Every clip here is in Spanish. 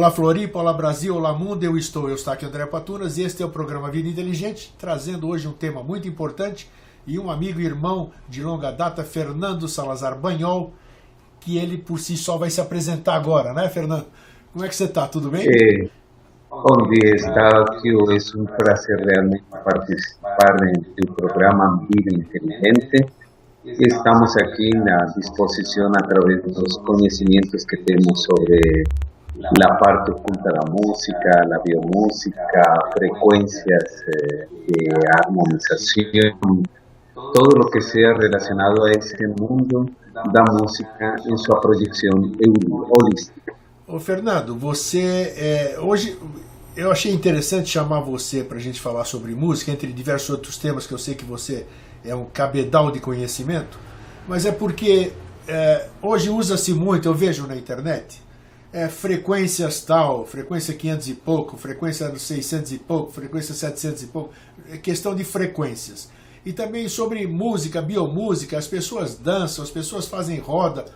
Olá Floripa, olá Brasil, olá mundo, eu estou, eu estou aqui André Patunas e este é o programa Vida Inteligente, trazendo hoje um tema muito importante e um amigo e irmão de longa data, Fernando Salazar Banhol, que ele por si só vai se apresentar agora, né Fernando? Como é que você está? Tudo bem? Eh, bom dia, Estácio. É um prazer realmente participar do programa Vida Inteligente. Estamos aqui na disposição através dos conhecimentos que temos sobre la parte oculta de la música, la biomúsica, frecuencias eh, de armonización, todo lo que sea relacionado a esse mundo da música em sua projeção holística. Ô Fernando, você é, hoje eu achei interessante chamar você para a gente falar sobre música, entre diversos outros temas que eu sei que você é um cabedal de conhecimento, mas é porque é, hoje usa-se muito, eu vejo na internet, é, frequências tal, frequência 500 e pouco, frequência 600 e pouco, frequência 700 e pouco, é questão de frequências. E também sobre música, biomúsica, as pessoas dançam, as pessoas fazem roda.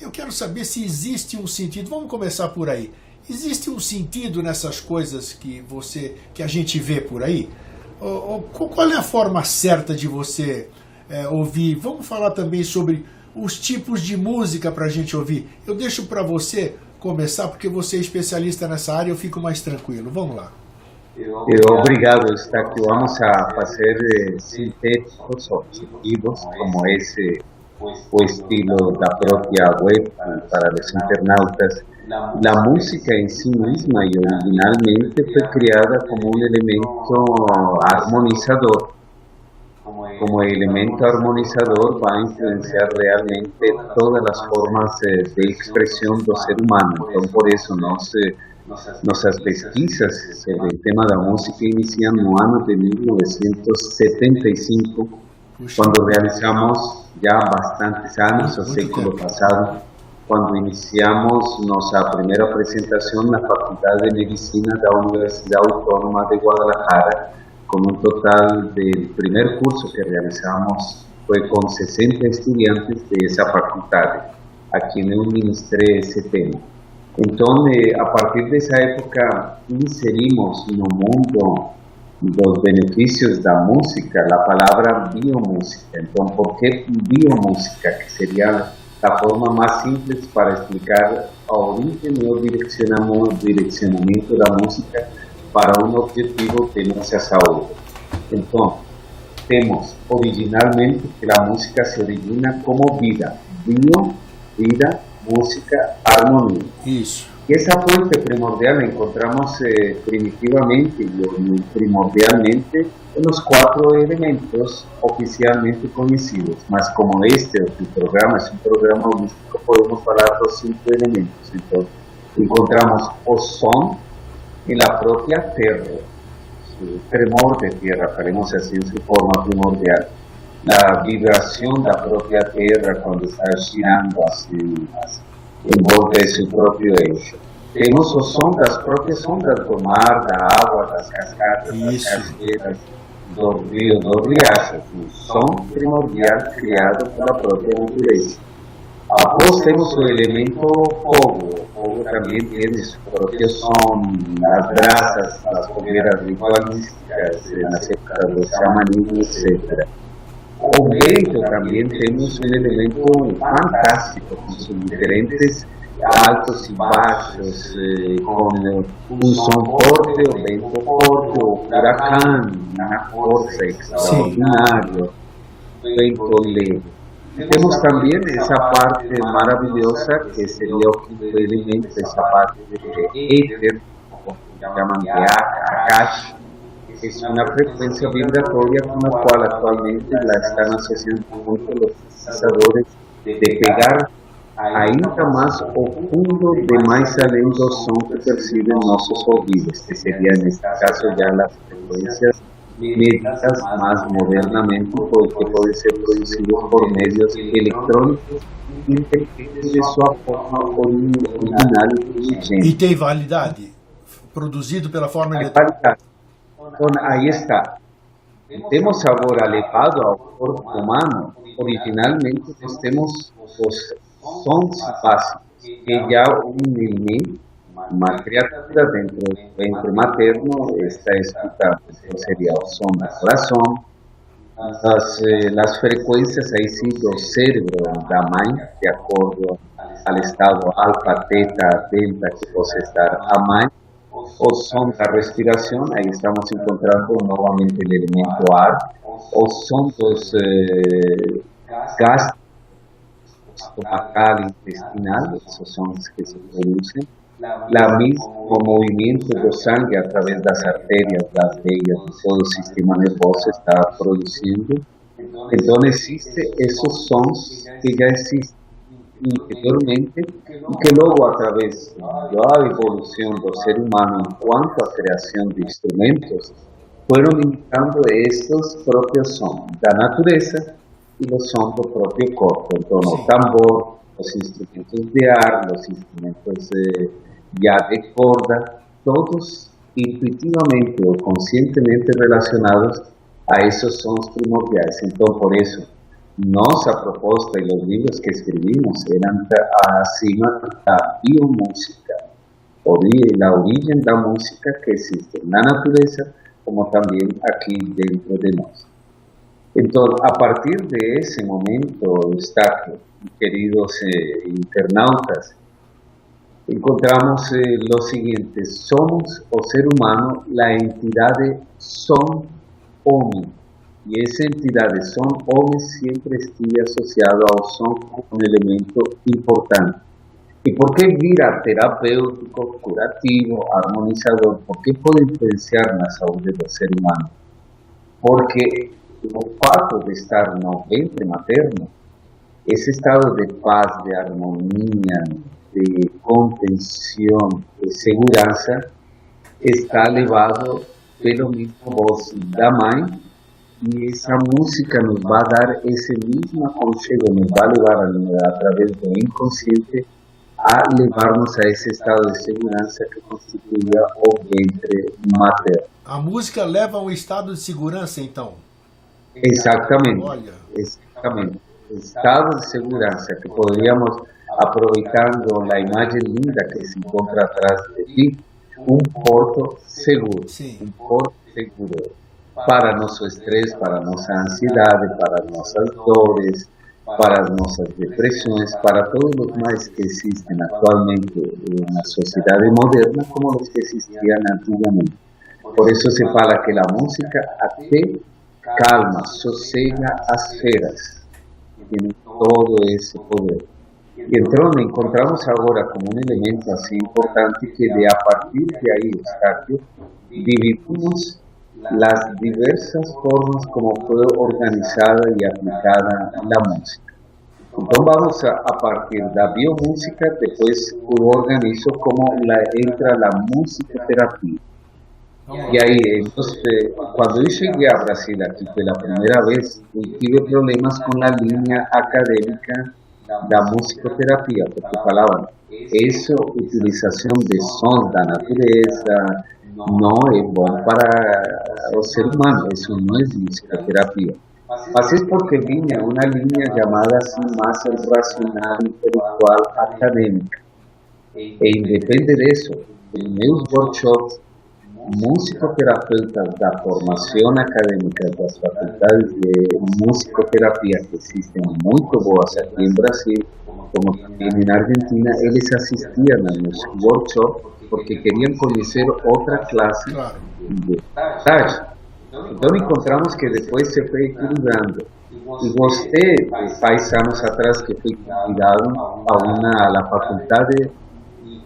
Eu quero saber se existe um sentido, vamos começar por aí. Existe um sentido nessas coisas que você, que a gente vê por aí? Ou, ou, qual é a forma certa de você é, ouvir? Vamos falar também sobre os tipos de música para a gente ouvir. Eu deixo para você começar, porque você é especialista nessa área, eu fico mais tranquilo. Vamos lá. Obrigado, está aqui. Vamos a fazer sintéticos objetivos, como esse o estilo da própria web para os internautas. A música em si mesma e originalmente foi criada como um elemento harmonizador como elemento armonizador va a influenciar realmente todas las formas de, expresión del ser humano. Entonces, por eso nuestras pesquisas sobre el tema de la música inician en el año de 1975, cuando realizamos ya bastantes años, el século pasado, cuando iniciamos nuestra primera presentación en la Facultad de Medicina de la Universidad Autónoma de Guadalajara, con un total del primer curso que realizamos fue con 60 estudiantes de esa facultad, a quienes ministré ese tema. Entonces, a partir de esa época, inserimos el mundo los beneficios de la música, la palabra biomúsica. Entonces, ¿por qué biomúsica? Que sería la forma más simple para explicar a origen el direccionamiento de la música para un objetivo que no sea saúde. Entonces, tenemos originalmente que la música se origina como vida, bio, vida, música, armonía. Eso. Y esa fuente primordial la encontramos eh, primitivamente y primordialmente en los cuatro elementos oficialmente conocidos. Más como este, el programa es un programa holístico, podemos hablar de los cinco elementos. Entonces, encontramos o son, en la propia tierra, su tremor de tierra, queremos decir su forma primordial, la vibración de la propia tierra cuando está girando así, en volta de su propio eixo. Tenemos las ondas, propias ondas do mar, da agua, das cascadas, das cachoeiras, do rio, do riacho, o som primordial criado pela própria natureza. Após temos o elemento fogo, fogo também tem su propio son, las brasas, las fogueiras ritualísticas, nas épocas do xamanismo, etc. O vento também temos um elemento fantástico, com diferentes altos e baixos, eh, com um som forte, o vento forte, o furacão, uma força extraordinária, o vento leve. Tenemos también esa parte maravillosa que sería el elemento, esa parte de éter, que llaman de Akash, que es una frecuencia vibratoria con la cual actualmente la están asociando mucho los pensadores de pegar ainda más profundo de más além do som que perciben nuestros oídos, que sería en este caso ya las frecuencias medidas más modernamente porque puede ser producido por medios electrónicos independente de sua forma original e tem validade? Produzido pela forma eletrônica? então aí está. Temos agora levado ao corpo humano. Originalmente nós temos os sons básicos que já um elemento uma criatura dentro do ventre materno está seria o som do coração, as, as frequências aí sim do cérebro da mãe, de acordo ao estado alfa, teta, delta que possa estar a mãe, o som da respiração, aí estamos encontrando novamente o elemento ar, o som dos eh, gases estomacal intestinal, esos son los que se producen, la mismo movimiento de sangre a través de las arterias, las venas, todo el sistema nervioso está produciendo. Entonces existe esos sons que ya existen interiormente y que luego a través de la evolución del ser humano en cuanto a creación de instrumentos, fueron imitando estos propios sons de la naturaleza y los son del propio corpo, entonces sí. tambor, los instrumentos de ar, los instrumentos eh, ya de corda, todos intuitivamente o conscientemente relacionados a esos sons primordiales. Entonces, por eso, nuestra propuesta y los libros que escribimos eran acima la biomúsica, la origen de la música que existe en la naturaleza, como también aquí dentro de nosotros. Entonces, a partir de ese momento, Eustaquio, queridos eh, internautas, encontramos eh, lo siguiente, somos o ser humano la entidad de son OMI, y esa entidad de son OMI siempre estuvo asociado a son como un elemento importante. ¿Y por qué vira terapéutico, curativo, armonizador? ¿Por qué puede influenciar la salud del ser humano? Porque o fato de estar no ventre materno, esse estado de paz, de harmonia, de contenção, de segurança, está levado pelo mesmo voz da mãe e essa música nos vai dar esse mesmo aconchego, nos vai levar através do inconsciente a levarmos a esse estado de segurança que constituía o ventre materno. A música leva a um estado de segurança, então? Exactamente, exactamente. Estado de segurança que podríamos, aproveitando a imagem linda que se encontra atrás de ti, um porto seguro, Sim. um porto seguro para nosso estresse, para nossa ansiedade, para nossas dores, para nossas depressões, para todos os mais que existem atualmente na sociedade moderna, como os que existiam antigamente. Por isso se fala que a música até calma, sossega as feras, tienen todo ese poder. Y entonces encontramos ahora como un elemento así importante que de a partir de ahí, Eustaquio, dividimos las diversas formas como fue organizada y aplicada la música. Entonces vamos a, a partir de la biomúsica, después organizo como la, entra la musicoterapia. Y ahí, entonces, cuando yo llegué a Brasil aquí fue la primera vez, tuve problemas con la línea académica la musicoterapia, porque falaban, eso, utilización de son da natureza, no es bueno para el ser humano, eso no es musicoterapia. Así es porque vine una línea llamada así más el racional, intelectual, académica. E independe de eso, en meus workshops musicoterapeutas da formação acadêmica das faculdades de musicoterapia que existem muito boas aqui em Brasil, como também na Argentina, eles assistiam nos workshops porque queriam conhecer outra classe de estágio. Então encontramos que depois se foi equilibrando. E gostei, faz anos atrás que fui convidado a uma a la faculdade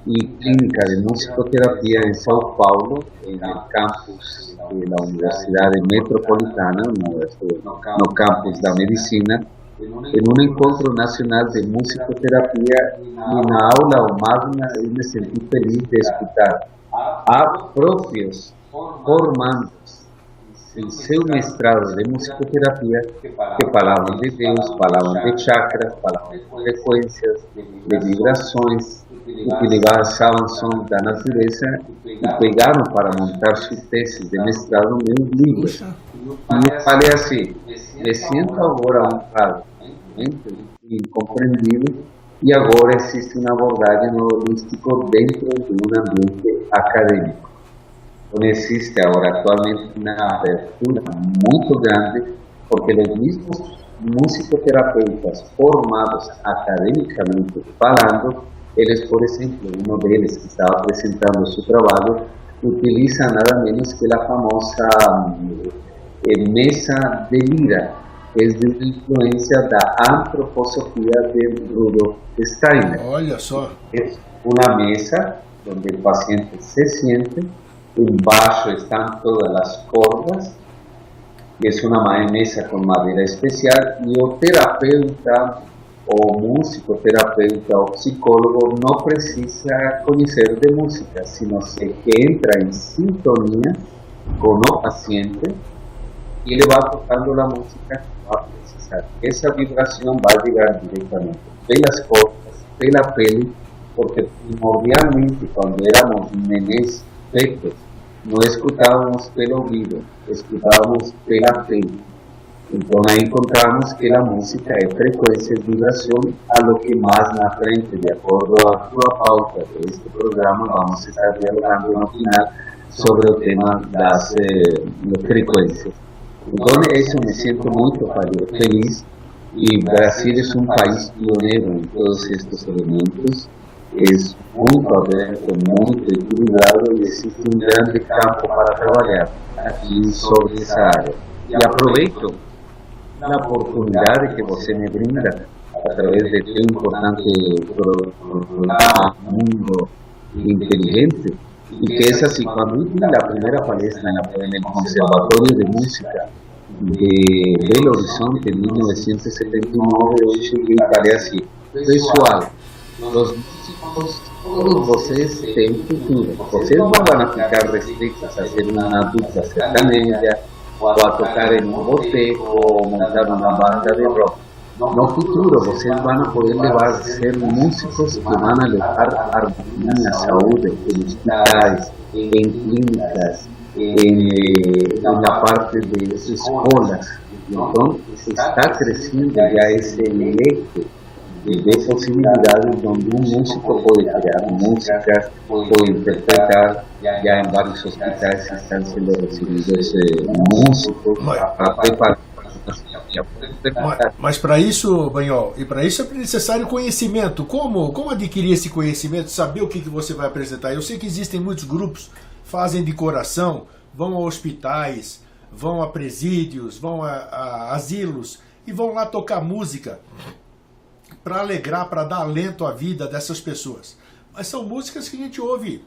y Clínica de Musicoterapia en Sao Paulo, en el campus de la Universidad Metropolitana, no, campus de Medicina, en un encuentro nacional de musicoterapia y en la aula o magna me sentí feliz de escuchar a propios formandos en su mestrado de musicoterapia que falaban de Dios, falaban de chakras, falaban de frecuencias, de vibrações, utilizavam som da natureza e pegaram para montar sua tese de mestrado meus livros. E eu falei assim, me sinto agora honrado e compreendido y ahora existe un abordaje novelístico dentro de un ambiente académico. No existe ahora actualmente una abertura muy grande porque los mismos musicoterapeutas formados académicamente hablando, ellos, por ejemplo, uno de ellos que estaba presentando su trabajo, utiliza nada menos que la famosa eh, mesa de lira, que es de de la antroposofía de Rudolf Steiner. Es una mesa donde el paciente se siente, en bajo están todas las cordas, y es una mesa con madera especial, y el terapeuta o musicoterapeuta o psicólogo no precisa conocer de música, sino que entra en sintonía con el paciente y le va tocando la música que va a precisar. Esa vibración va a llegar directamente de las cosas, de la peli, porque primordialmente cuando éramos nenes pequeños, no escuchábamos pelo oído, escuchábamos pela peli. Entonces ahí encontramos que la música es frecuencia de vibración a lo que más na frente, de acuerdo a tu pauta de este programa, vamos a estar dialogando al final sobre el tema de las eh, frecuencias. Entonces eso me siento muy feliz y Brasil es un país pionero en todos estos elementos, es muy correcto, muy equilibrado y existe un grande campo para trabajar aquí sobre esa área. Y aprovecho la oportunidad que você me brinda a través de tu importante programa Mundo Inteligente y que es así, cuando la primera palestra en el Conservatorio de Música de Belo Horizonte en 1979, hoy llegué y así, pessoal, los músicos, todos vocês têm futuro, vocês não vão ficar restritos a ser uma dupla sertaneja, ou a tocar em um boteco, ou montar uma banda de rock. No futuro, vocês vão poder levar a ser músicos que vão levar harmonia, saúde em hospitais, em clínicas, em, na parte de escolas. Então, está crescendo já esse leque de posibilidades donde un músico puede crear música, puede interpretar. Ya en varios hospitales están siendo recibidos eh, músicos para preparar mas para isso, Banhol, e para isso é necessário conhecimento. Como, como adquirir esse conhecimento, saber o que, que você vai apresentar? Eu sei que existem muitos grupos, fazem de coração, vão a hospitais, vão a presídios, vão a, a asilos e vão lá tocar música para alegrar, para dar alento à vida dessas pessoas. Mas são músicas que a gente ouve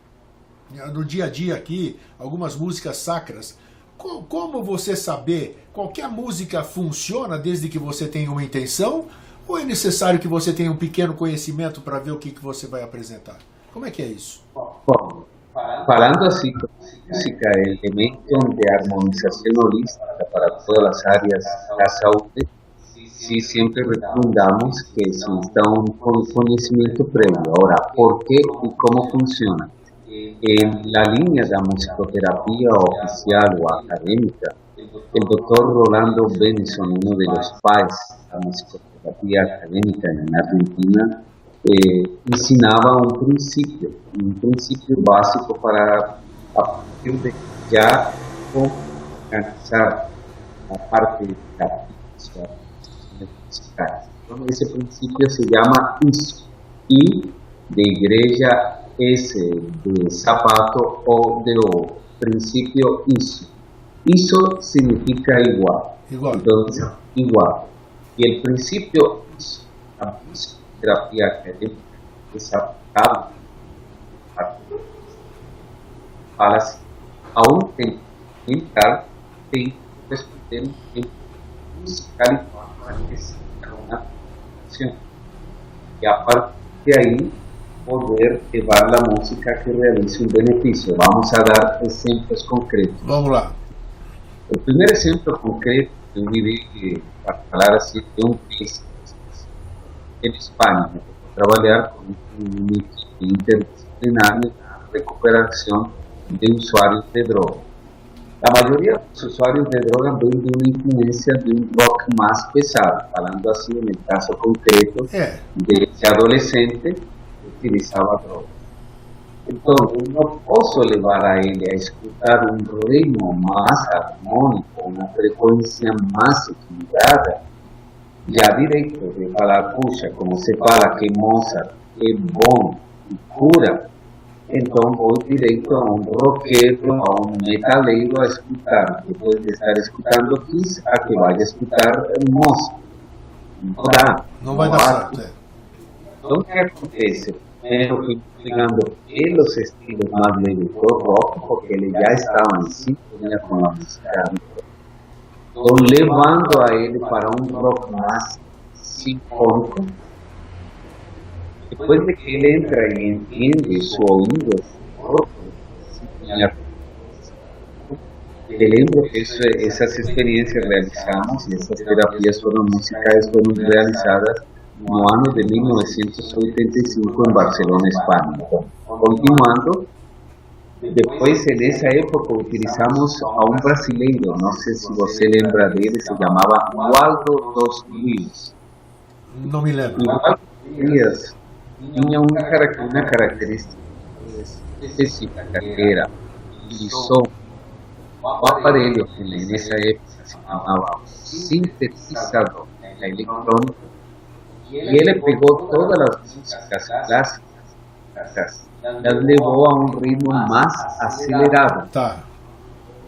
né, no dia a dia aqui, algumas músicas sacras. Como você saber qualquer música funciona desde que você tenha uma intenção? Ou é necessário que você tenha um pequeno conhecimento para ver o que, que você vai apresentar? Como é que é isso? Bom, falando assim, música é elemento de harmonização holística para todas as áreas da saúde sí siempre recomendamos que exista un conocimiento previo. Ahora, ¿por qué y cómo funciona? En la línea de la musicoterapia oficial o académica, el doctor Rolando Benison, uno de los padres de la musicoterapia académica en Argentina, eh, ensinaba un principio, un principio básico para ya alcanzar la parte de la ese principio se llama ISO. I de igreja, S de zapato o de o. Principio ISO. ISO significa igual. Igual. Entonces, igual. Y el principio ISO, la terapia académica, es aplicable a mental tem que responder um tempo musical para y a partir de ahí poder llevar la música que realice un beneficio. Vamos a dar ejemplos concretos. Vamos lá. El primer ejemplo concreto que viví, para hablar así, de un país en España, trabajar con un equipo interdisciplinario de recuperación de usuarios de drogas. La mayoría de los usuarios de droga ven de una influencia de un rock más pesado, hablando así en el caso concreto de ese adolescente que utilizaba drogas. Entonces, no puedo llevar a él a escuchar un ritmo más armónico, una frecuencia más equilibrada. Ya directo de puxa, como se fala que Mozart é bom e cura, então vou direito a um roqueiro, a um metaleiro a escutar. Depois de estar escutando Kiss, a que vaya a escutar Mozart. Não dá. não vai dar certo. É. Então, o que acontece? Eu fui pegando pelos estilos mais do rock, porque eles já estavam em sintonia com a música. Estou levando a ele para um rock mais sinfônico. Depois de que ele entra e entende su sintonia me lembro que eso- esas experiencias realizamos y esas terapias fueron musicales fueron realizadas no ano de 1985 en Barcelona, España. Continuando, después en esa época utilizamos a un brasileiro, no sé si você lembra dele, se llamaba Waldo dos Rios. Não me lembro. Y Waldo tenía una, una característica específica que era utilizó o aparelho que nessa época se chamava sintetizador eletrônico e ele pegou todas as músicas clássicas las levou a um ritmo mais acelerado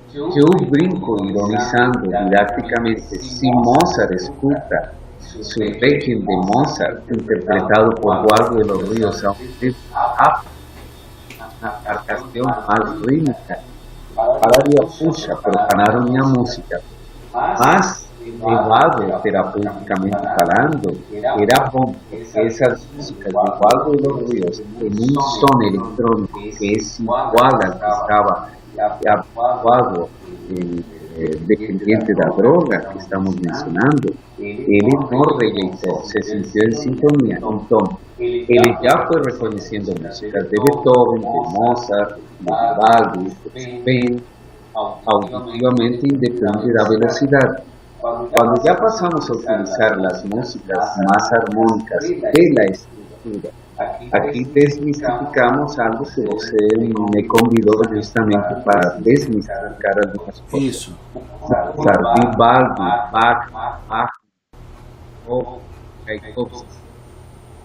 que eu brinco ironizando didácticamente se Mozart escuta su Requiem de Mozart interpretado por Guardo de los Ríos aunque a marcación más rítmica falaria, puxa, profanaram minha música. Mas, levado terapeuticamente falando, era bom, porque essas músicas de Waldo de los Ríos, em um som eletrônico que é igual ao que estava habituado eh, dependiente da droga que estamos mencionando, ele não rejeitou, se sentiu em sintonia. Então, ele já foi reconhecendo músicas de Beethoven, de Mozart, de Vivaldi, de Chopin, auditivamente independe da velocidade. Quando já passamos a utilizar as músicas mais harmônicas pela estrutura, aqui desmistificamos algo que você me convidou justamente para desmistificar algumas coisas. Isso. Mozart, Vivaldi, Bach, Bach, Tchaikovsky,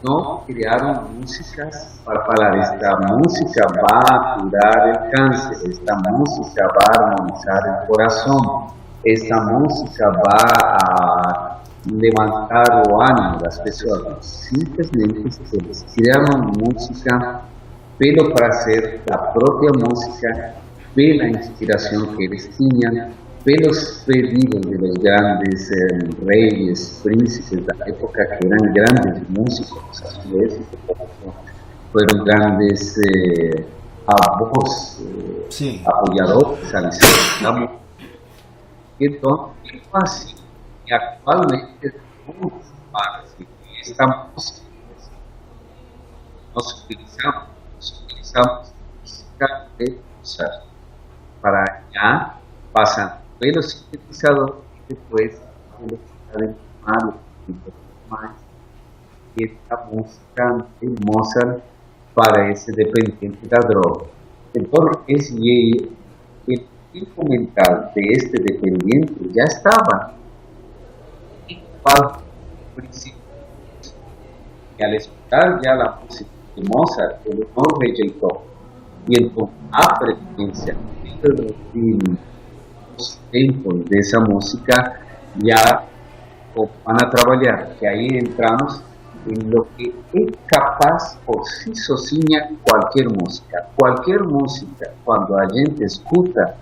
não criaram músicas para falar esta música vai curar o câncer, esta música vai harmonizar o coração, esta música vai levantar o ânimo das pessoas. Simplesmente eles criaram música pelo prazer da própria música, pela inspiração que eles tinham, pelos pedidos de los grandes eh, reyes, príncipes da época que eran grandes músicos, a su vez, fueron grandes eh, avós, eh, Sim. apoyadores a licencia da música. Então, tipo assim, e atualmente, muitas partes de esta música, nós utilizamos, nós utilizamos música de Mozart para já pasan pelo sintetizador y después a velocidades normales y un poco más esta música de Mozart para ese dependiente da droga. Entonces, y el tipo mental de este dependiente ya estaba en principio. Y al escuchar ya la música de Mozart, él no rejeitó. Y entonces, a preferencia de los tempos de esa música ya van a trabajar, que ahí entramos en lo que es capaz por sí sozinha cualquier música. Cualquier música, cuando a gente escuta,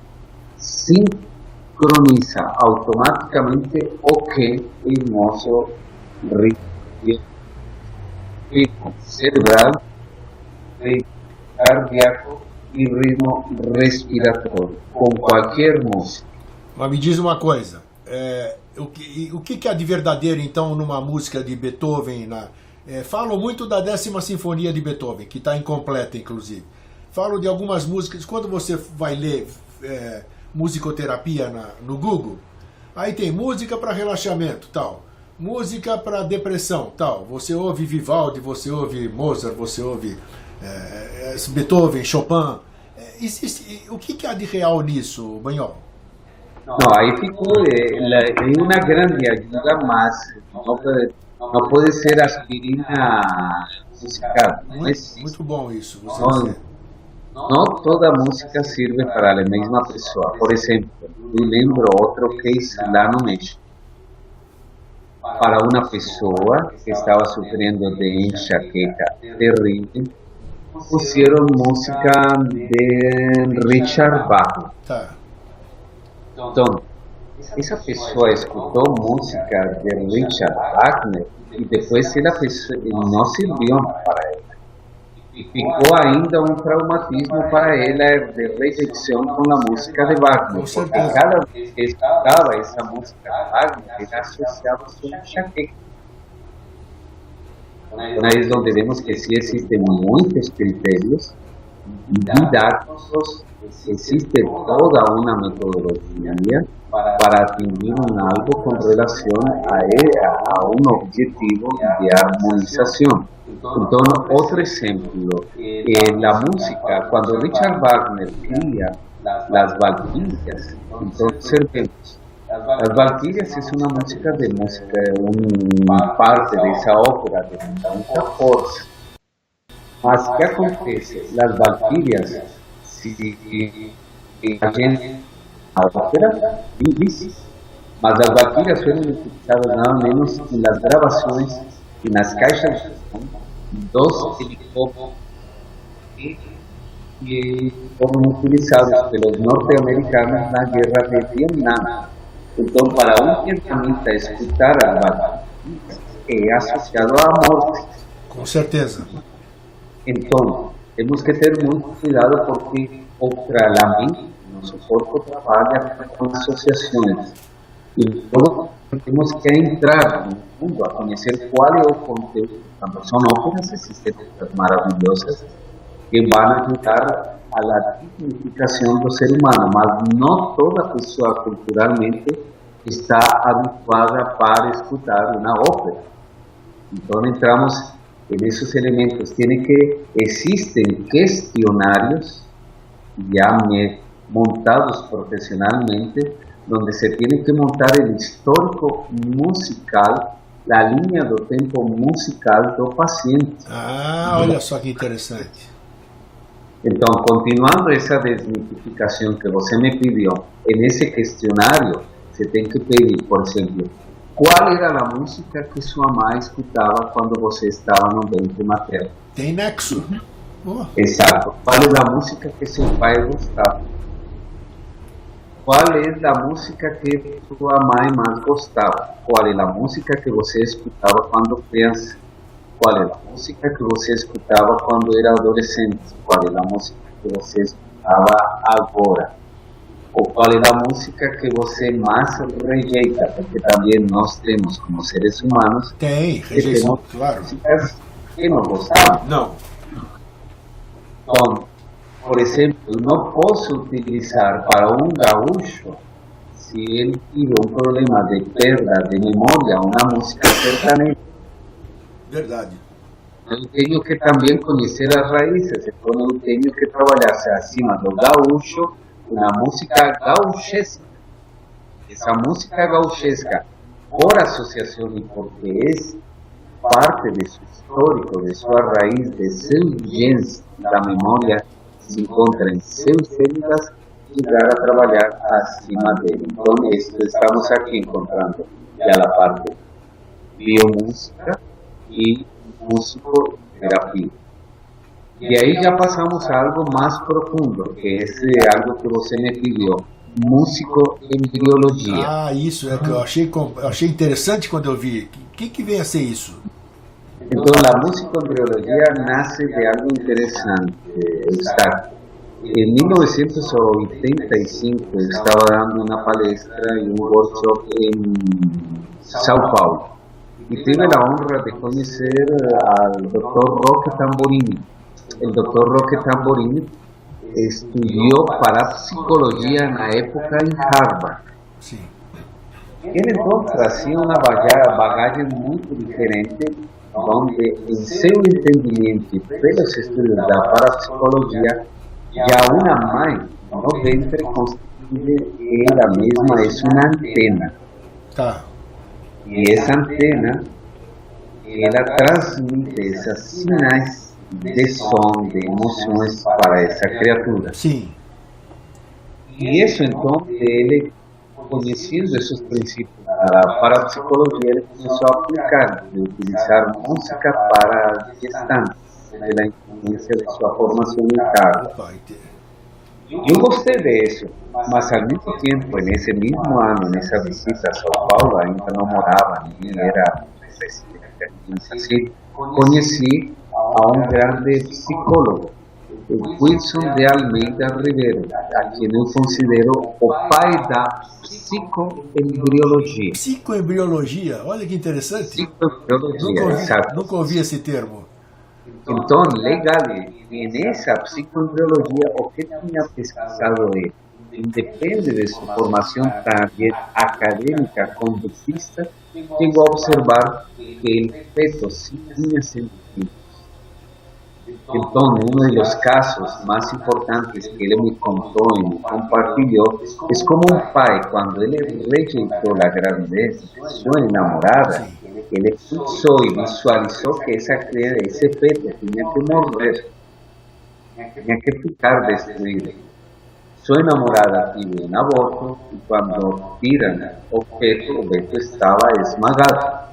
sincroniza automáticamente o que el mozo ritmo cerebral, ritmo cardíaco e ritmo respiratório, com qualquer música. Mas me diz uma coisa. é, o, que, o que há de verdadeiro, então, numa música de Beethoven? Na, é, falam muito da décima sinfonia de Beethoven, que está incompleta, inclusive. Falam de algumas músicas. Quando você vai ler é, musicoterapia na, no Google, aí tem música para relaxamento, tal. Música para depressão, tal. Você ouve Vivaldi, você ouve Mozart, você ouve é, Beethoven, Chopin. É, existe, o que, que há de real nisso, Banhol? Não, aí ficou é, uma grande ajuda, mas não pode, não pode ser aspirina musical. Muito, muito bom isso. Você não, não toda música serve para a mesma pessoa. Por exemplo, eu lembro outro case lá no México. Para uma pessoa que estava sofrendo de enxaqueca terrível, puseram música de Richard Wagner. Tá. Então, essa pessoa escutou música de Richard Wagner e depois ela não serviu para ela e ficou ainda um traumatismo para ela de rejeição com a música de Wagner, porque cada vez que escutava essa música de Wagner, ela associava a sua enxaqueca. Então, é onde vemos que sim existem muitos critérios didáticos, existe toda uma metodologia para atingir um algo com relação a, a um objetivo de harmonização. Então, outro exemplo, eh, la música, quando Richard Wagner cria las Valquirias, então vemos, las é uma música de música, uma parte dessa ópera de muita força. Mas que acontece? Las Valquirias, se a gente a ópera, diz, mas as Valquirias foram utilizadas nada menos nas gravações e nas caixas de dos helicópteros que foram utilizados pelos norte-americanos na guerra de Vietnã. Então, para um vietnamita escutar a banda é associado à morte. Com certeza. Então, temos que ter muito cuidado porque a mente, nosso corpo trabalha com associações. Então, temos que entrar no fundo a conhecer qual é o contexto. Quando são óperas, existem coisas maravilhosas que vão ajudar a la dignificação do ser humano, mas não toda pessoa culturalmente está habituada para escutar uma ópera. Então entramos nesses elementos. Tiene que existem questionários já montados profissionalmente donde se tiene que montar el histórico musical, la línea do tempo musical do paciente. Ah, olha só que interessante. Então, continuando essa desmitificação que você me pediu, nesse questionário, você tem que pedir, por exemplo, qual era a música que sua mãe escutava quando você estava no ventre materno? Tem nexo. Oh. Exato. Qual é a música que seu pai gostava? Qual é a música que sua mãe mais gostava? Qual é a música que você escutava quando criança? Qual é a música que você escutava quando era adolescente? Qual é a música que você escutava agora? Ou qual é a música que você mais rejeita? Porque também nós temos, como seres humanos, tem rejeição, claro. que não gostamos. Não. Então, por exemplo, não posso utilizar para um gaúcho, se ele tiver um problema de perda de memória, uma música sertaneja. Verdade. Eu tenho que também conhecer as raízes, então eu tenho que trabalhar acima do gaúcho, na música gauchesca. Essa música gauchesca, por associação e porque é parte de seu histórico, de sua raiz, de seus genes da memória, se encontra em seus células llegar a trabalhar acima dele. Então, esto estamos aqui encontrando já a parte biomúsica e musicoterapia. E aí já passamos a algo mais profundo, que é algo que você me pediu, musicoembriologia. Ah, isso, é que eu achei, achei interessante quando eu vi. O que, que vem a ser isso? Então, a musicoembriologia nasce de algo interessante. Está em 1985 eu estava dando uma palestra e um workshop em São Paulo e tive a honra de conhecer ao Dr. Roque Tamborini. O Dr. Roque Tamborini estudió parapsicología en la época en Harvard. Ele então trazia uma bagagem, bagagem muito diferente, onde em seu entendimento pelos estudos da parapsicologia, já uma mãe no ventre constitui ela mesma é uma antena. Tá. E essa antena, ela transmite esses sinais de som, de emoções para essa criatura. Sim. E isso então, ele conhecido esses princípios da parapsicologia, ele começou a aplicar, de utilizar música para gestantes, pela influência de sua formação interna. Opa, ente- Eu gostei disso, mas ao mesmo tempo, nesse mesmo ano, nessa visita a São Paulo, ainda não morava, ninguém era residente, assim, conheci a um grande psicólogo, Wilson de Almeida Ribeiro, a quem eu considero o pai da psicoembriologia. Psicoembriologia, olha que interessante. Nunca Psicoembriologia, ouvi, exato. nunca ouvi esse termo. Então, legal, e nessa psicoembriologia, o que tinha pesquisado é, independe de sua formação também acadêmica condutista, chegou a observar que o feto sim tinha sentimentos. Então, um dos casos mais importantes que ele me contou e me compartilhou é como um pai, quando ele rejeitou a gravidez de sua enamorada, ele pensou e visualizou que criança, esse feto tinha que morrer, tinha que ficar destruído. Sua namorada teve um aborto e quando tiram o feto, o feto estava esmagado.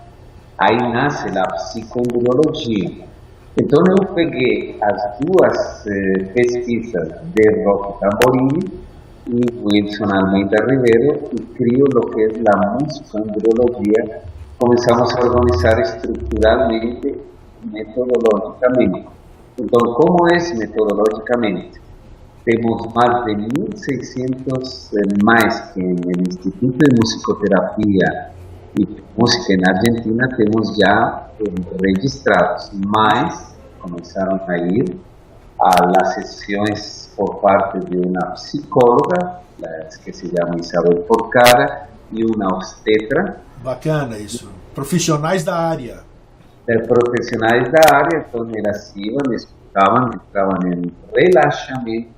Aí nasce a psicoembriologia. Então eu peguei as duas eh, pesquisas de Roque Tamborini e Wilson Almeida Ribeiro e crio o que é a musicoembriologia. Começamos a organizar estruturalmente, metodológicamente. Então, como é metodologicamente? Temos mais de 1.600 eh, mais que no Instituto de Musicoterapia e Música na Argentina temos já eh, registrados, mas começaram a ir a las sessões por parte de uma psicóloga, la que se chama Isabel Porcara, e uma obstetra, Bacana isso. Profissionais da área. de profissionais da área, então elas iam, escutavam, entravam em relaxamento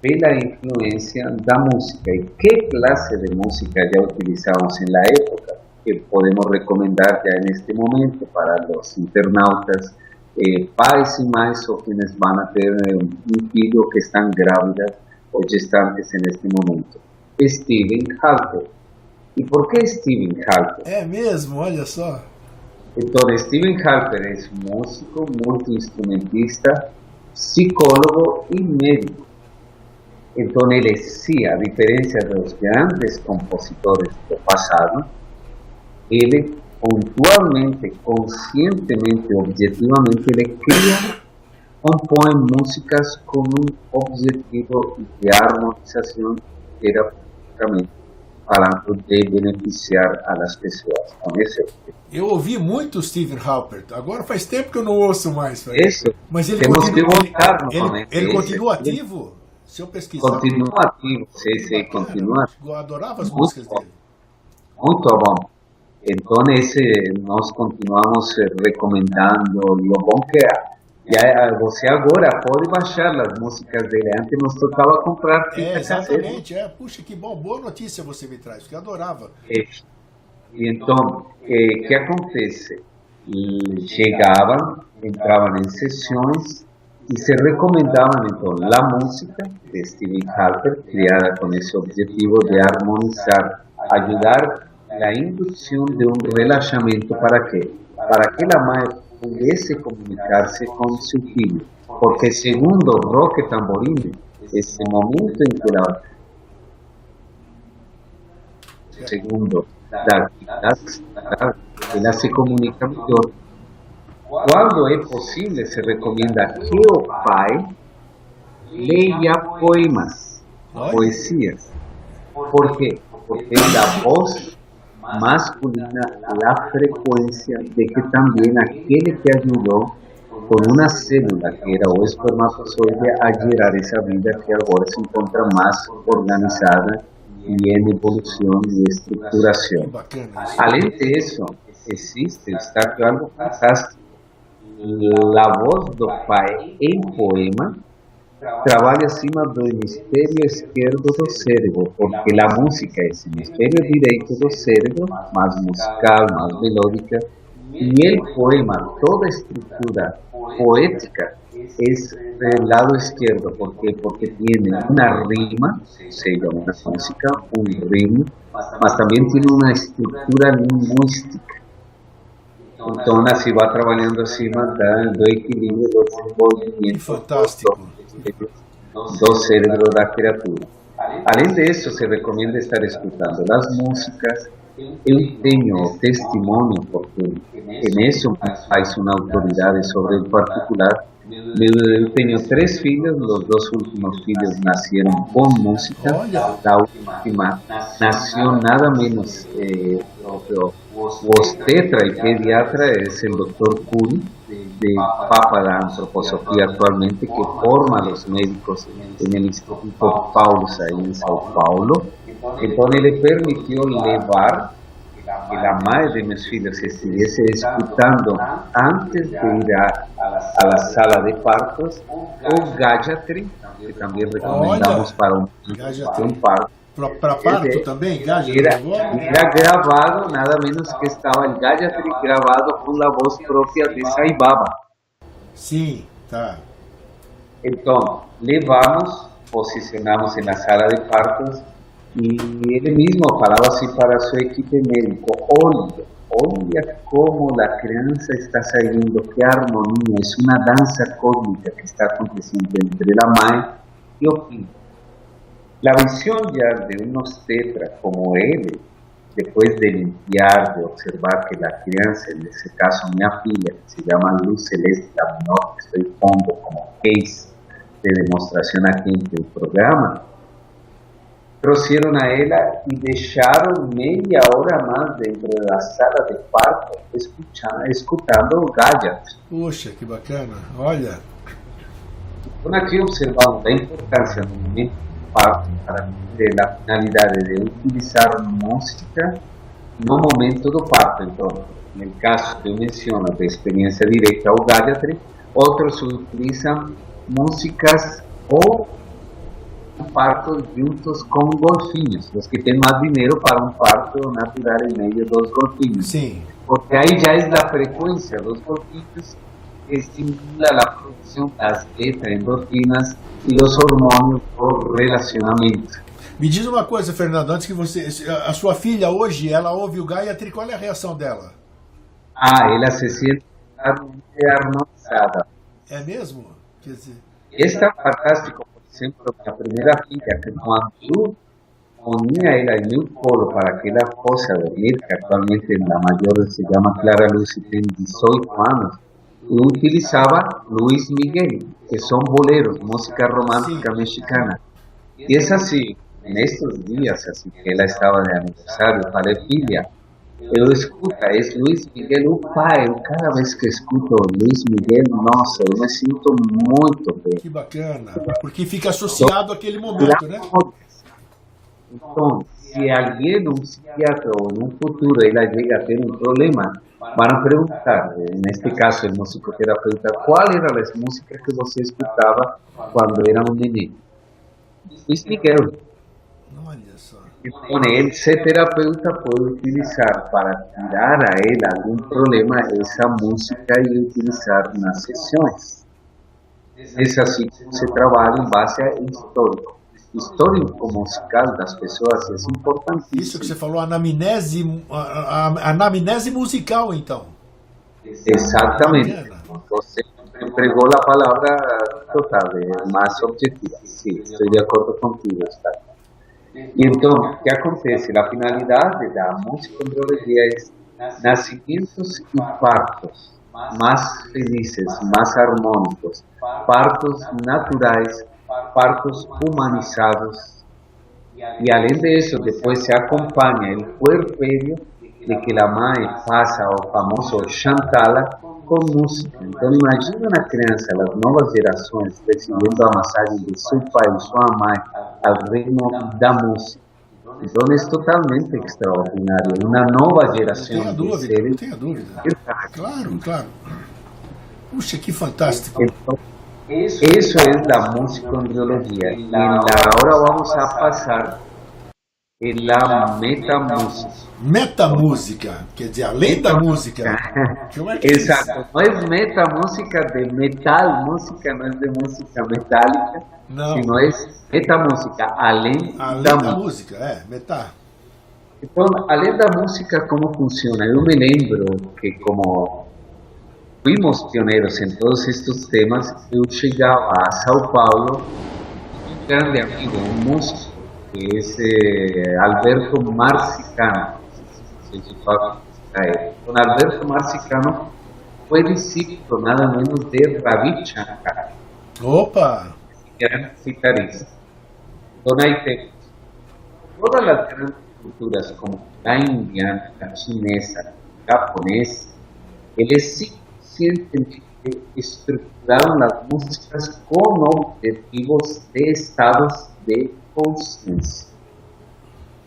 pela influência da música. E que classe de música já utilizamos na época, que podemos recomendar já neste momento para os internautas, eh, pais e mães ou quienes vão a ter eh, um filho que estão grávidas ou gestantes neste momento. Steven Halper. E por que Steven Halper? É mesmo, olha só. Então, Steven Halper é músico, multi-instrumentista, psicólogo e médico. Então, ele sim, a diferença dos grandes compositores do passado, ele pontualmente, conscientemente, objetivamente, ele cria, compõe músicas com um objetivo de harmonização terapêuticamente, falando de beneficiar as pessoas. Com esse objetivo. Eu ouvi muito Stephen Halpert. Agora faz tempo que eu não ouço mais. Isso. Mas ele Temos continua, que voltar ele, novamente. ele Esse- continua ativo? Se eu pesquisar. Continua ativo, sim, sim, continua. Eu adorava as músicas bom. dele. Muito bom. Esse, nós continuamos eh, recomendando. E o bom que eh, você agora pode baixar as músicas dele. Antes nos tocava comprar É, fita cassete. exatamente. É. Puxa, que bom. Boa notícia você me traz, porque eu adorava. E, e então, o que acontece? E chegavam, entravam em sessões e se recomendavam então a música de Stephen Halper, criada com esse objetivo de harmonizar, ajudar a indução de um relaxamento para quê? Para que a mãe pudesse comunicar-se com seu filho. Porque segundo Roque Tamborini, esse momento em que ela segundo atividade cerebral, ela se comunica melhor. Quando é possível, se recomenda que o pai leia poemas, Olha. poesias. Por quê? Porque da voz masculina a frequência de que também aquele que ajudou con una célula que era o espermatozoide a gerar esa vida que ahora se encuentra más organizada y en evolución y estructuración. Além de eso, existe, está algo fantástico. La voz do pai em poema trabalha acima do hemisfério esquerdo do cérebro, porque a música é hemisfério direito do cérebro, mais musical, mais melódica, e o poema, toda a estrutura poética es del lado izquierdo. ¿Por qué? Porque tiene una rima, se llama una música, un ritmo, mas también tiene una estructura lingüística. Entonces, así va trabajando acima do equilíbrio do desenvolvimento Fantástico. do cérebro da criatura. Além disso, se recomenda estar escutando as músicas. Eu tenho testemunho, porque en eso faz uma autoridade sobre o particular, Eu tenho três filhos, os dois últimos filhos nasceram com música. A última nasceu nada menos eh, o, obstetra e pediatra é o Dr. Curi, de Papa da Antroposofia actualmente, que forma os médicos no Instituto Paulus aí em São Paulo. Então ele permitiu levar que la madre de mis filhos estuviese escuchando antes de ir a, a la sala de partos o Gayatri, que también recomendamos para un, para un parto. Para parto também? Gayatri? Era, era gravado, nada menos que estava o Gayatri gravado com a voz própria de Saibaba. Sim, tá. Então, levamos, posicionamos na sala de partos y él mismo hablaba así para su equipo médico, olha, olha cómo la crianza está saliendo, qué armonía, es una danza cósmica que está aconteciendo entre la madre y el hijo. La visión ya de unos tetras como él, después de limpiar, de observar que la crianza, en ese caso mi filla, que se llama Luz Celeste, la menor que estoy pongo como case de demostración aquí en el programa, trouxeram a ela e deixaram meia hora mais dentro da sala de parto, escutando, escutando Gadget. Puxa, que bacana, olha. Então aqui observamos a importância do momento do parto para a finalidade de utilizar música no momento do parto. Então, no caso que eu menciono de experiência direta ao Gadget, outros utilizam músicas ou parto juntos com golfinhos, os que têm mais dinheiro para um parto natural em meio dos golfinhos. Sim. Porque aí já é da frequência dos golfinhos estimula a produção das beta-endorfinas e os hormônios do relacionamento. Me diz uma coisa, Fernando, antes que você. A sua filha hoje, ela ouve o Gayatri, qual é a reação dela? Ah, ela se sente harmonizada. É mesmo? Quer dizer... Este é fantástico exemplo, a primeira filha, que quando ponía ela em um colo para que ela possa dormir, que actualmente a maior se chama Clara Luz e tem 18 anos, eu utilizava Luiz Miguel, que são boleros, música romântica mexicana. E é assim, nestes dias, assim que ela estava de aniversário, falei, filha, eu escuto, é Luiz Miguel, o pai, cada vez que escuto Luiz Miguel, nossa, eu me sinto muito bem. Que bacana, porque fica associado àquele momento, né? Então, se alguém, um psiquiatra ou no futuro, ela chega a ter um problema, vão perguntar, neste caso, o musicoterapeuta, qual eram as músicas que você escutava quando era um neném? Luiz Miguel. Só. Então, esse terapeuta pode utilizar para tirar a ele algum problema essa música e utilizar nas sessões. É assim que se trabalha em base a histórico. Histórico musical das pessoas é importantíssimo. Isso que você falou, anamnese, anamnese musical, então. Exatamente. Você empregou a palavra total, mais objetiva. Sim, estou de acordo contigo, está. E então, o que acontece? A finalidade da musicondrologia é nascimentos e partos mais felizes, mais harmônicos, partos naturais, partos humanizados. E além disso, depois se acompanha o puerperio de que a mãe passa o famoso chantala com música. Então imagina uma criança, as novas gerações, recebendo a massagem de seu pai, sua mãe, ao ritmo da música. Então é totalmente extraordinário. Uma nova geração não tenha de dúvida, seres. não tenha dúvida. Claro, claro. Puxa, que fantástico. Então, isso é da musicondriologia. E agora vamos a passar la metamúsica. Metamúsica, quer dizer, além da música. Como é que é? Exato, não é metamúsica de metal, música não é de música metálica, Não. sino é metamúsica, além, Além da, da música. música, é, metá. Então, além da música, como funciona? Eu me lembro que como fuimos pioneiros em todos estes temas, eu chegava a São Paulo, um grande amigo, um músico, que é eh, Alberto Marcicano. Don Alberto Marcicano foi discípulo nada menos de Ravi Shankar, Opa! gran guitarrista. Aí temos todas as grandes culturas, como a indiana, a chinesa, a japonesa, eles simplesmente estruturaram as músicas com objetivos de estados de consciência.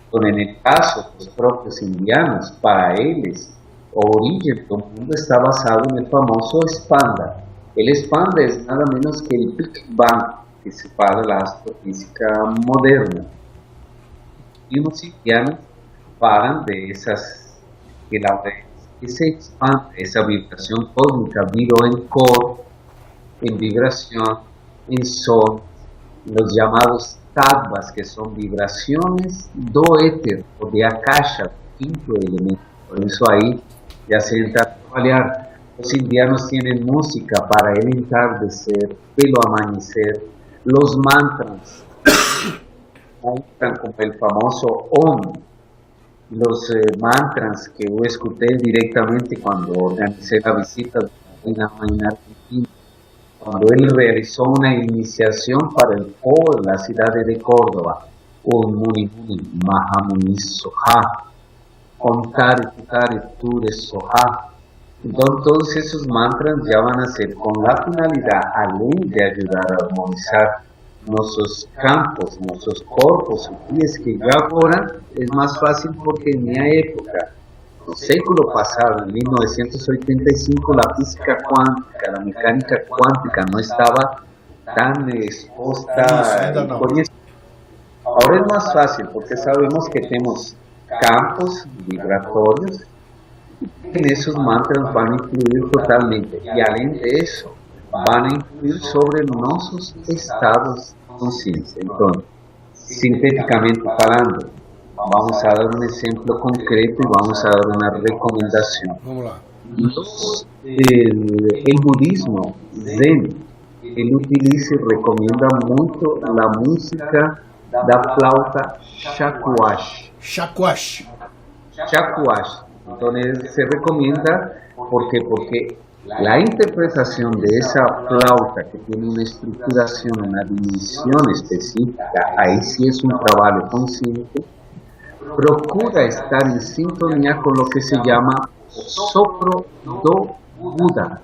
Então, en caso dos próprios indianos, para eles, a origem do mundo está basado no famoso Spanda. El Spanda é nada menos que o Big Bang, que se fala da astrofísica moderna. E os indianos falam de essas, que, la, que se expande, essa vibração cósmica virou em cor, em vibração, em som, los llamados tattvas, que são vibrações do éter, ou de akasha, quinto elemento. Por isso aí já se entra a trabalhar. Os indianos têm música para el entardecer, pelo amanhecer, los mantras, como el famoso Om, los eh, mantras que yo escuché directamente cuando organicé la visita de reina en Argentina, cuando él realizó una iniciación para el pueblo de la ciudad de Córdoba, Om Muni Muni Mahamuni Soha, Omkari Pukari Ture Soha. Entonces todos esos mantras ya van a ser con la finalidad, além de ayudar a armonizar nuestros campos, nuestros corpos sutiles, que ya ahora es más fácil porque en mi época, no século pasado, en 1985, la física cuántica, la mecánica cuántica no estaba tan expuesta. Ainda não. eso Ahora es más fácil porque sabemos que tenemos campos vibratorios en esos mantras van a influir totalmente y além de eso van a influir sobre nuestros estados de conciencia. Entonces, sintéticamente hablando, vamos a dar un ejemplo concreto y vamos a dar una recomendación. Vamos lá. Los- el, budismo zen, él utiliza y recomienda mucho la música da flauta shakuhachi. Chacuache. Shakuhachi. Entonces se recomienda porque porque la interpretación de esa flauta que tiene una estructuración, una dimensión específica, ahí sí es un trabajo consciente, procura estar en sintonía con lo que se llama sopro do Buda.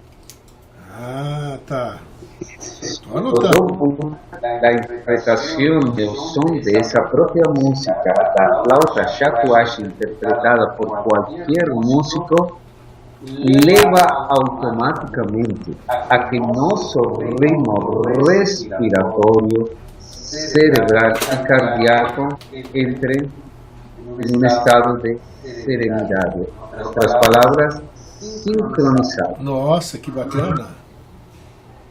Ah, tá. Estou Todo anotando. la interpretación del son de esa propia música, la flauta shakuhachi interpretada por cualquier músico, leva automáticamente a que nuestro ritmo respiratorio, cerebral y cardíaco entre en un estado de serenidad. En otras palabras, sincronizado. Nossa, que bacana.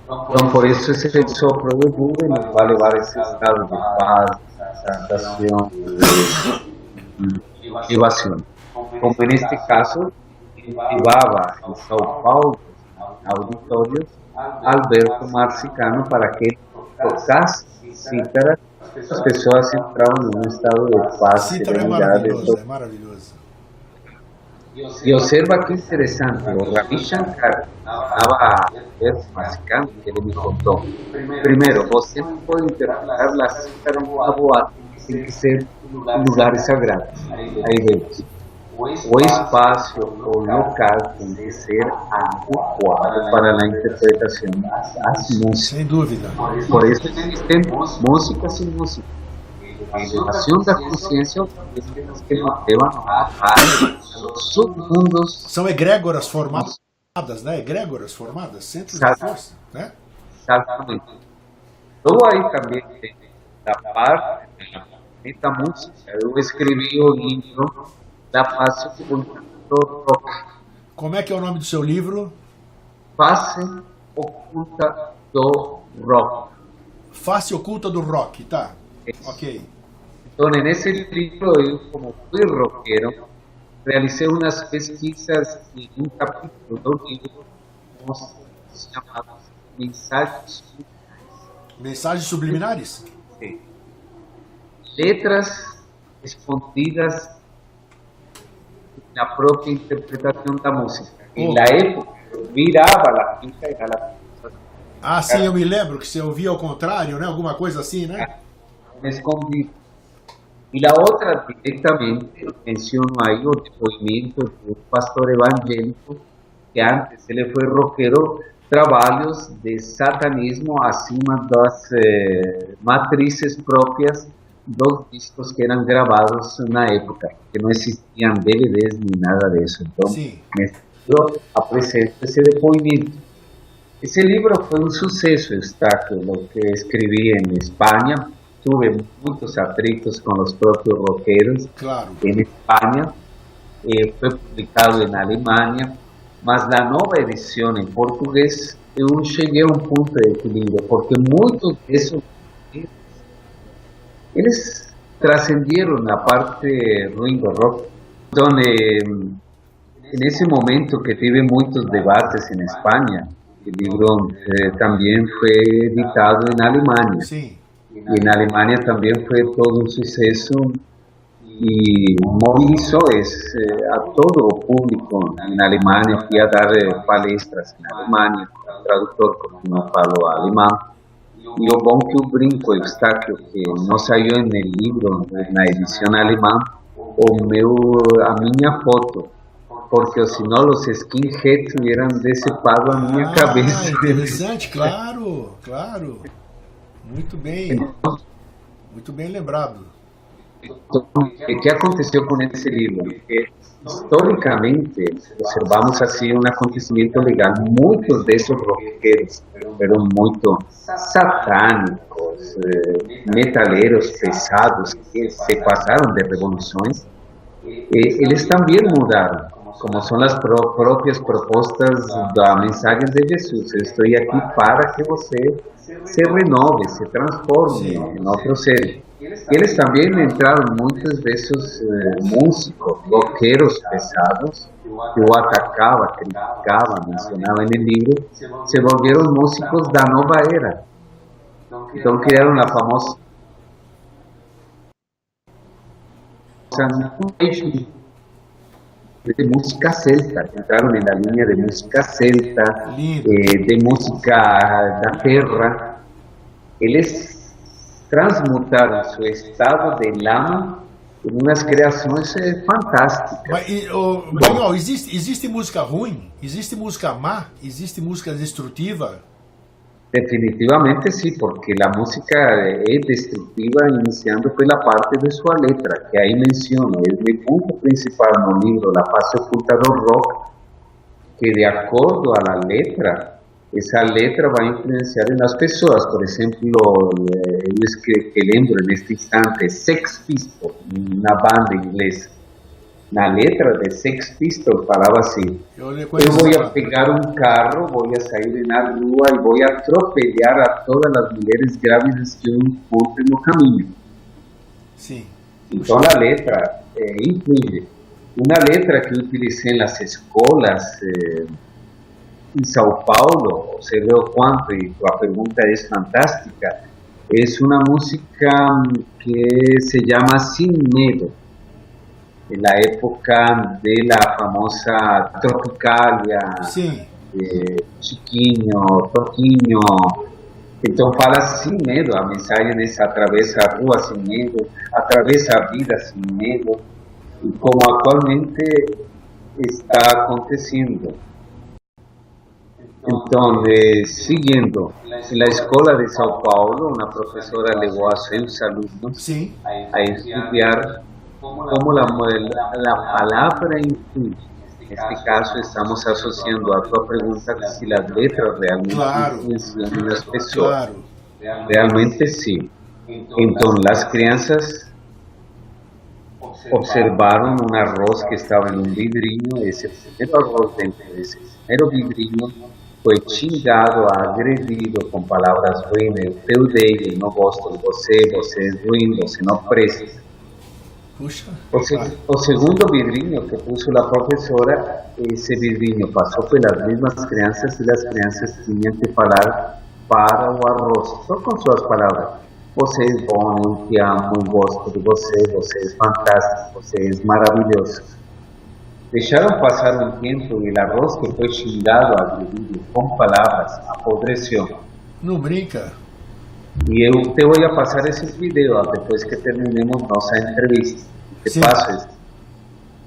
Então, por isso, esse sopro do Buda nos vai levar a esse estado de paz, sensação, de motivação. Como neste caso, levava em São Paulo, auditórios, Alberto Marcicano para que tocasse cítara, as pessoas entravam em um estado de paz, serenidade. é maravilhoso. Y observa qué interesante, o Ravi Shankar estaba mascando que ele me contou. Primeiro, você não pode interpretar la cítara em uma boate, tem que ser em lugares sagrados. Aí vemos. O espacio o local tem que ser adequado para a interpretação das músicas. Sem dúvida. Por isso existem músicas sem música. A elevação da consciência que nos leva a submundos. São egrégoras formadas, né? Egrégoras formadas, centros de força, né? Exatamente. Então aí também da parte da música. Eu escrevi o livro da face oculta do rock. Como é que é o nome do seu livro? Face oculta do rock. Face oculta do rock, tá? Isso. Ok. Então, nesse livro, eu, como fui roqueiro, realicei umas pesquisas em um capítulo do livro chamado Mensagens Mensagens subliminares? Sim. Letras escondidas na própria interpretação da música. E Oh. na época, virava a fita era la Ah, sim, eu me lembro que você ouvia ao contrário, né? Alguma coisa assim, né? escondido. E a outra, diretamente, menciono aí o depoimento do pastor evangélico, que antes ele foi roqueiro, trabalhos de satanismo acima das eh, matrizes próprias dos discos que eram gravados na época, que não existiam DVDs nem nada disso. Então, Sim. nesse livro apresento esse depoimento. Esse livro foi um sucesso, Eustáquio, lo que escrevi em Espanha. Tuve muitos atritos com os próprios roqueiros Claro. em Espanha. Eh, foi publicado em Alemanha, mas na nova edição em português eu cheguei a um ponto de equilíbrio, porque muitos desses eles trascenderam na parte ruim do rock. Então, eh, nesse momento que tive muitos debates em Espanha, o livro eh, também foi editado em Alemanha. Sim. E na Alemanha também foi todo um sucesso e mobilizou esse, a todo público na Alemanha. Fui a dar eh, palestras na Alemanha, como tradutor, porque não falo alemão. E o bom que o brinco, Eustáquio, que não saiu no livro, na edição alemã, o meu, a minha foto, porque senão os skinheads hubieran decepado a minha ah, cabeça. interessante, claro, claro. Muito bem. Muito bem lembrado. Então, o que aconteceu com esse livro? Que, historicamente, observamos assim um acontecimento legal. Muitos desses roqueiros eram muito satânicos, eh, metaleiros pesados, que se passaram de revoluções. E eles também mudaram, como são as pró- próprias propostas da mensagem de Jesus. Eu estou aqui para que você se renove, se transforme em outro ser. Eles também entraram muitos desses eh, músicos, roqueiros pesados, que o atacava, criticava, mencionava livro, se volveram músicos da nova era. Então criaram a famosa de música celta, entraram na linha de música celta, eh, de música da terra. Eles transmutaram seu estado de lama em umas criações eh, fantásticas. E, Manuel, existe, existe música ruim? Existe música má? Existe música destrutiva? Definitivamente sim, porque a música é destrutiva iniciando pela parte de sua letra, que aí menciono, é o ponto principal no livro La Face Oculta do Rock, que de acordo à letra, essa letra vai influenciar nas pessoas. Por exemplo, eu escre- que lembro neste instante, Sex Pistols, na banda inglesa. Na letra de Sex Pistols falava assim, Eu, eu vou a pegar um carro, vou a sair na rua e vou atropellar a todas as mulheres grávidas que eu encontre no caminho. Sim. Então a letra eh, incluye uma letra que utilizei nas escolas eh, em São Paulo, você vê o quanto, e a pergunta é fantástica, é uma música que se chama Sin Medo, na época da famosa Tropicalia, Sim. eh, Chiquinho, Toquinho. Então fala sem medo, a mensagem é atravessa a rua sem medo, atravessa a vida sem medo. como actualmente está aconteciendo. Entonces, siguiendo, en la escuela de Sao Paulo, una profesora llevó a sus alumnos a estudiar cómo la, la palabra influye. En este caso, estamos asociando a tu pregunta si las letras realmente influyen en las personas. Realmente sí. Entonces, las crianças observaron un arroz que estaba en un vidrinho, ese primer arroz dentro de ese primer vidrinho foi xingado, agredido com palavras ruins, eu te odeio, não gosto de você, você é ruim, você não presta. Puxa. O, se, o, segundo vidrinho que puso a professora, esse vidrinho passou pelas mesmas crianças e as crianças tinham que falar para o arroz, só com suas palavras. Você é bom, eu te amo, eu gosto de você, você é fantástico, você é maravilhoso. Deixaram passar um tempo e o arroz que foi xingado, agredido, com palavras, apodreceu. Não brinca. E eu te vou passar esses vídeos depois que terminemos nossa entrevista. Te Sim. passo isso.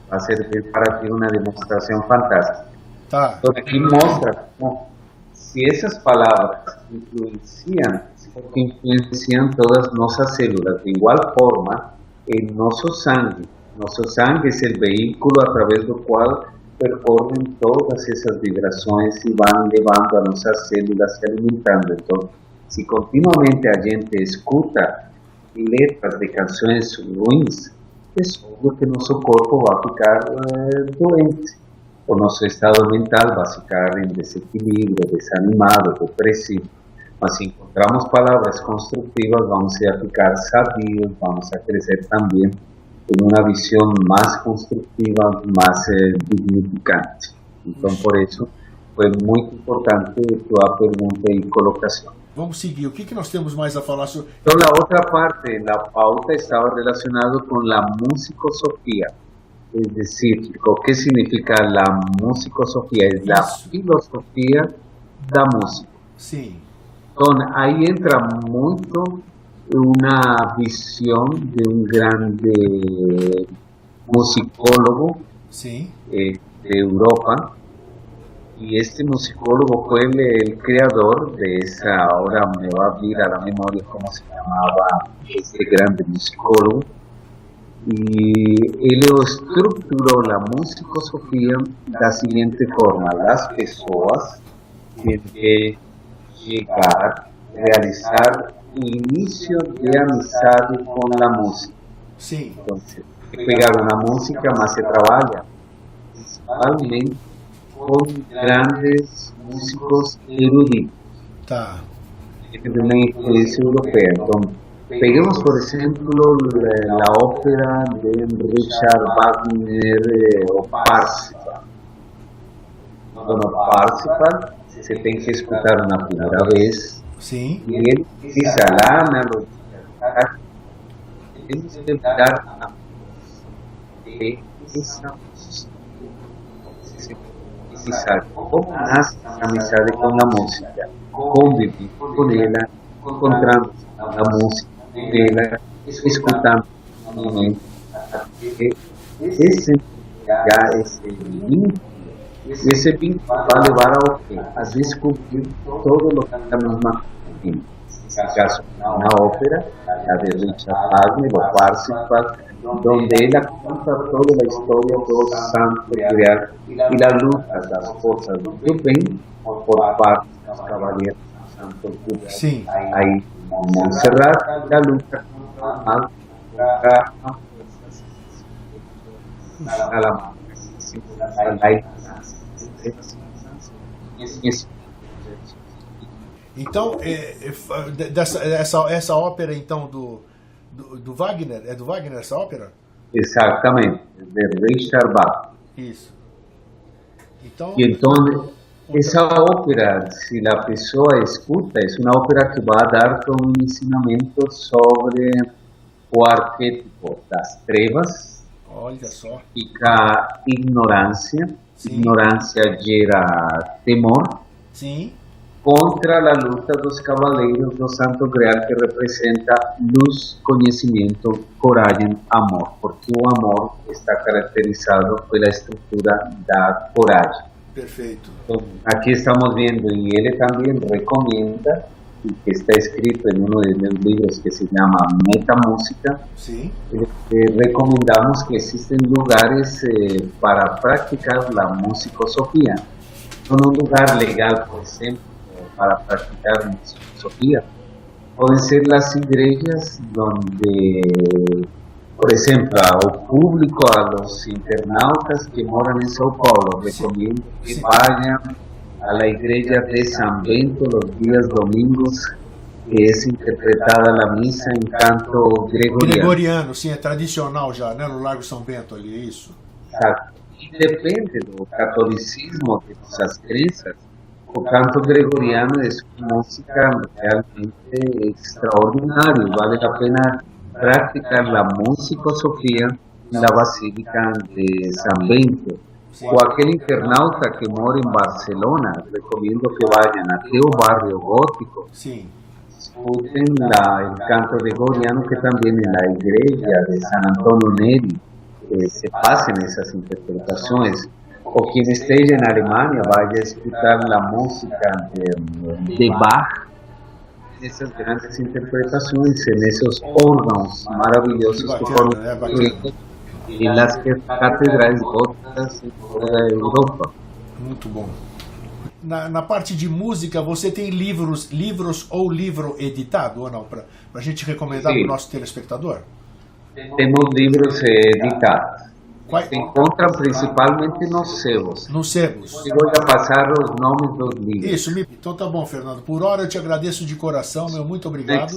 Vai servir para ti uma demonstração fantástica. Tá. Então, aqui mostra como, se essas palavras influenciam que influencian todas nuestras células. De igual forma, en nuestro sangre, nuestro sangre es el vehículo a través del cual percorren todas esas vibraciones y van llevando a nuestras células y alimentando. Entonces, si continuamente a gente escucha letras de canciones ruins, es obvio que nuestro cuerpo va a ficar eh, doente, o nuestro estado mental va a ficar en desequilibrio, desanimado, depresivo. Mas si encontramos palabras constructivas, vamos a ficar sabios, vamos a crecer también en una visión más constructiva, más eh, dignificante. Entonces, por eso fue muy importante tu pregunta y colocación. Vamos seguir. O que, que nós temos mais a falar sobre? Então, a outra parte da pauta estava relacionado com a musicosofia. Es decir, o que significa a musicosofia? É a filosofia da música. Sim. Entonces, ahí entra mucho una visión de un grande musicólogo eh, de Europa. Y este musicólogo fue el, creador de esa, ahora me va a abrir a la memoria cómo se llamaba este grande musicólogo. Y él estructuró la musicosofía de la siguiente forma: las personas que llegar, realizar inicio de amistad con la música. Sí. Entonces, pegar una música más se trabaja, principalmente con grandes músicos eruditos. Tá. De una influencia europea. Entonces, peguemos, por ejemplo, la, la ópera de Richard Wagner eh, o Parsifal. Bueno, Parsifal se tem que escutar uma primeira vez. Na lógica, temos que dar a essa precisar como nasce a amizade com a música, conviver com ela, encontrando a música dela, escutando o momento, esse já esse vínculo ese vínculo va a llevar a, a descubrir todo lo que estamos En este caso, una ópera, la de Richard Wagner o Parsifal, donde él cuenta toda la historia de los santos real y la lucha, las cosas que ven por parte de los caballeros santos Sí. Ahí, en Montserrat, la lucha contra a la então, é, é, dessa, essa, essa ópera então do, do, do, Wagner, é do Wagner essa ópera? Exatamente, de Richard Bach. Isso. Então, e então essa ópera, se a pessoa escuta, é uma ópera que vai dar um ensinamento sobre o arquétipo das trevas, Olha só. ignorância. Sim. Ignorância gera temor. Sim. contra a luta dos cavaleiros do Santo Graal que representa luz, conhecimento, coragem, amor, porque o amor está caracterizado pela estrutura da coragem. Perfeito. Então, aqui estamos vendo e ele também recomenda y que está escrito en uno de mis libros que se llama Metamúsica, sí. eh, eh, recomendamos que existen lugares eh, para practicar la musicosofía. No un lugar legal, por ejemplo, para practicar musicosofía. Pueden ser las iglesias donde, por ejemplo, al público, a los internautas que moran en Sao Paulo, recomiendo que vayan a la iglesia de San Bento los días domingos, que es interpretada la misa em canto gregoriano. Gregoriano, sim, é tradicional já, né, no Largo São Bento ali, isso? Exato. E depende do catolicismo, de nossas crenças, o canto gregoriano é uma música realmente extraordinária. Vale a pena praticar a musicosofia na Basílica de San Bento. O aquele internauta que mora em Barcelona, recomendo que vayam até o barrio gótico. Sim. Escutem la, el canto gregoriano que também na igreja de San Antonio Neri eh, se passem essas interpretações. Ou quem esteja na Alemanha, vaya a escutar a música de, de Bach, essas grandes interpretações, nesses órgãos maravilhosos que em las catedrais góticas em toda a Europa. Muito bom. Na, na, parte de música, você tem livros, livros ou livro editado ou não? Para a gente recomendar para o nosso telespectador? Temos livros editados. Qual... Se encontram principalmente nos sebos. Nos sebos. E vou passar os nomes dos livros. Isso, então tá bom, Fernando. Por hora eu te agradeço de coração, meu muito obrigado.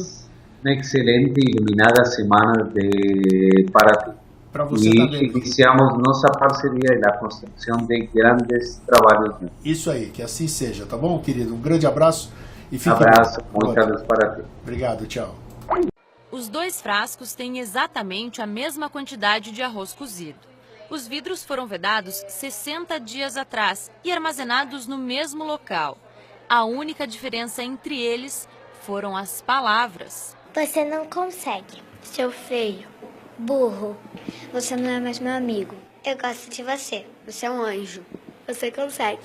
Uma excelente e iluminada semana de Paraty. Para você e também. iniciamos nossa parceria na construção de grandes trabalhos. Isso aí, que assim seja, tá bom, querido? Um grande abraço e fique Abraço, muita luz para ti. Obrigado, tchau. Os dois frascos têm exatamente a mesma quantidade de arroz cozido. Os vidros foram vedados 60 dias atrás e armazenados no mesmo local. A única diferença entre eles foram as palavras. Você não consegue. Seu feio. Burro. Você não é mais meu amigo. Eu gosto de você. Você é um anjo. Você consegue.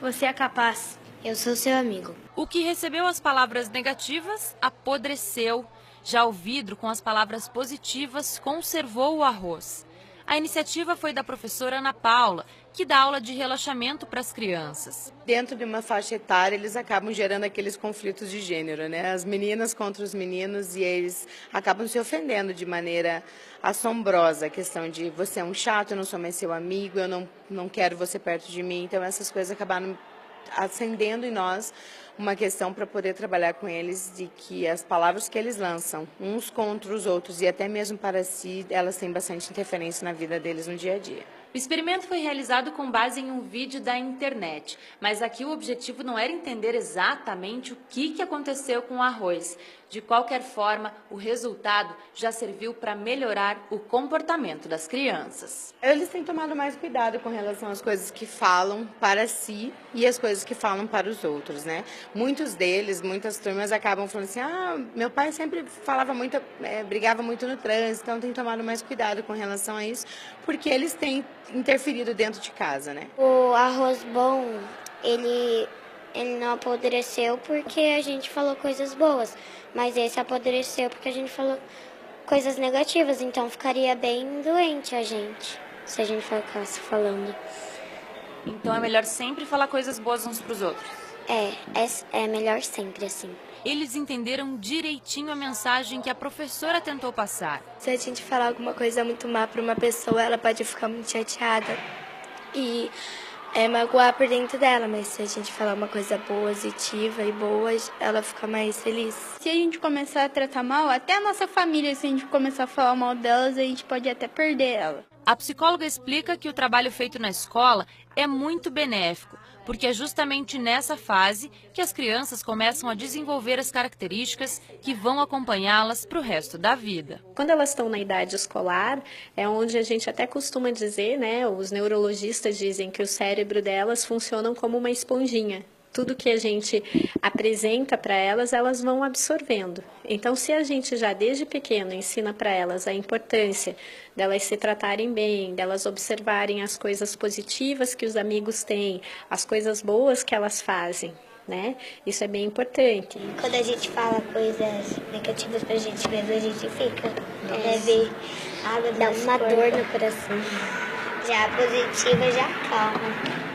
Você é capaz. Eu sou seu amigo. O que recebeu as palavras negativas apodreceu. Já o vidro, com as palavras positivas, conservou o arroz. A iniciativa foi da professora Ana Paula, que dá aula de relaxamento para as crianças. Dentro de uma faixa etária, eles acabam gerando aqueles conflitos de gênero, né? As meninas contra os meninos e eles acabam se ofendendo de maneira assombrosa. A questão de você é um chato, eu não sou mais seu amigo, eu não, não quero você perto de mim. Então, essas coisas acabaram acendendo em nós uma questão para poder trabalhar com eles de que as palavras que eles lançam uns contra os outros e até mesmo para si, elas têm bastante interferência na vida deles no dia a dia. O experimento foi realizado com base em um vídeo da internet, mas aqui o objetivo não era entender exatamente o que, que aconteceu com o arroz. De qualquer forma, o resultado já serviu para melhorar o comportamento das crianças. Eles têm tomado mais cuidado com relação às coisas que falam para si e as coisas que falam para os outros, né? Muitos deles, muitas turmas acabam falando assim: ah, meu pai sempre falava muito, é, brigava muito no trânsito, então tem tomado mais cuidado com relação a isso, porque eles têm interferido dentro de casa, né? O arroz bom, ele ele não apodreceu porque a gente falou coisas boas, mas esse apodreceu porque a gente falou coisas negativas, então ficaria bem doente a gente se a gente ficasse falando. Então é melhor sempre falar coisas boas uns para os outros. É, é, é melhor sempre assim. Eles entenderam direitinho a mensagem que a professora tentou passar. Se a gente falar alguma coisa muito má para uma pessoa, ela pode ficar muito chateada e é, magoar por dentro dela, mas se a gente falar uma coisa positiva e boa, ela fica mais feliz. Se a gente começar a tratar mal, até a nossa família, se a gente começar a falar mal delas, a gente pode até perder ela. A psicóloga explica que o trabalho feito na escola é muito benéfico, porque é justamente nessa fase que as crianças começam a desenvolver as características que vão acompanhá-las para o resto da vida. Quando elas estão na idade escolar, é onde a gente até costuma dizer, né, os neurologistas dizem que o cérebro delas funciona como uma esponjinha. Tudo que a gente apresenta para elas, elas vão absorvendo. Então, se a gente já desde pequeno ensina para elas a importância delas se tratarem bem, delas observarem as coisas positivas que os amigos têm, as coisas boas que elas fazem, né? Isso é bem importante. Quando a gente fala coisas negativas pra gente mesmo, a gente fica. É, ver água dá uma dor no coração. Já a positiva já calma.